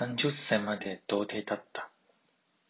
30歳まで童貞だった。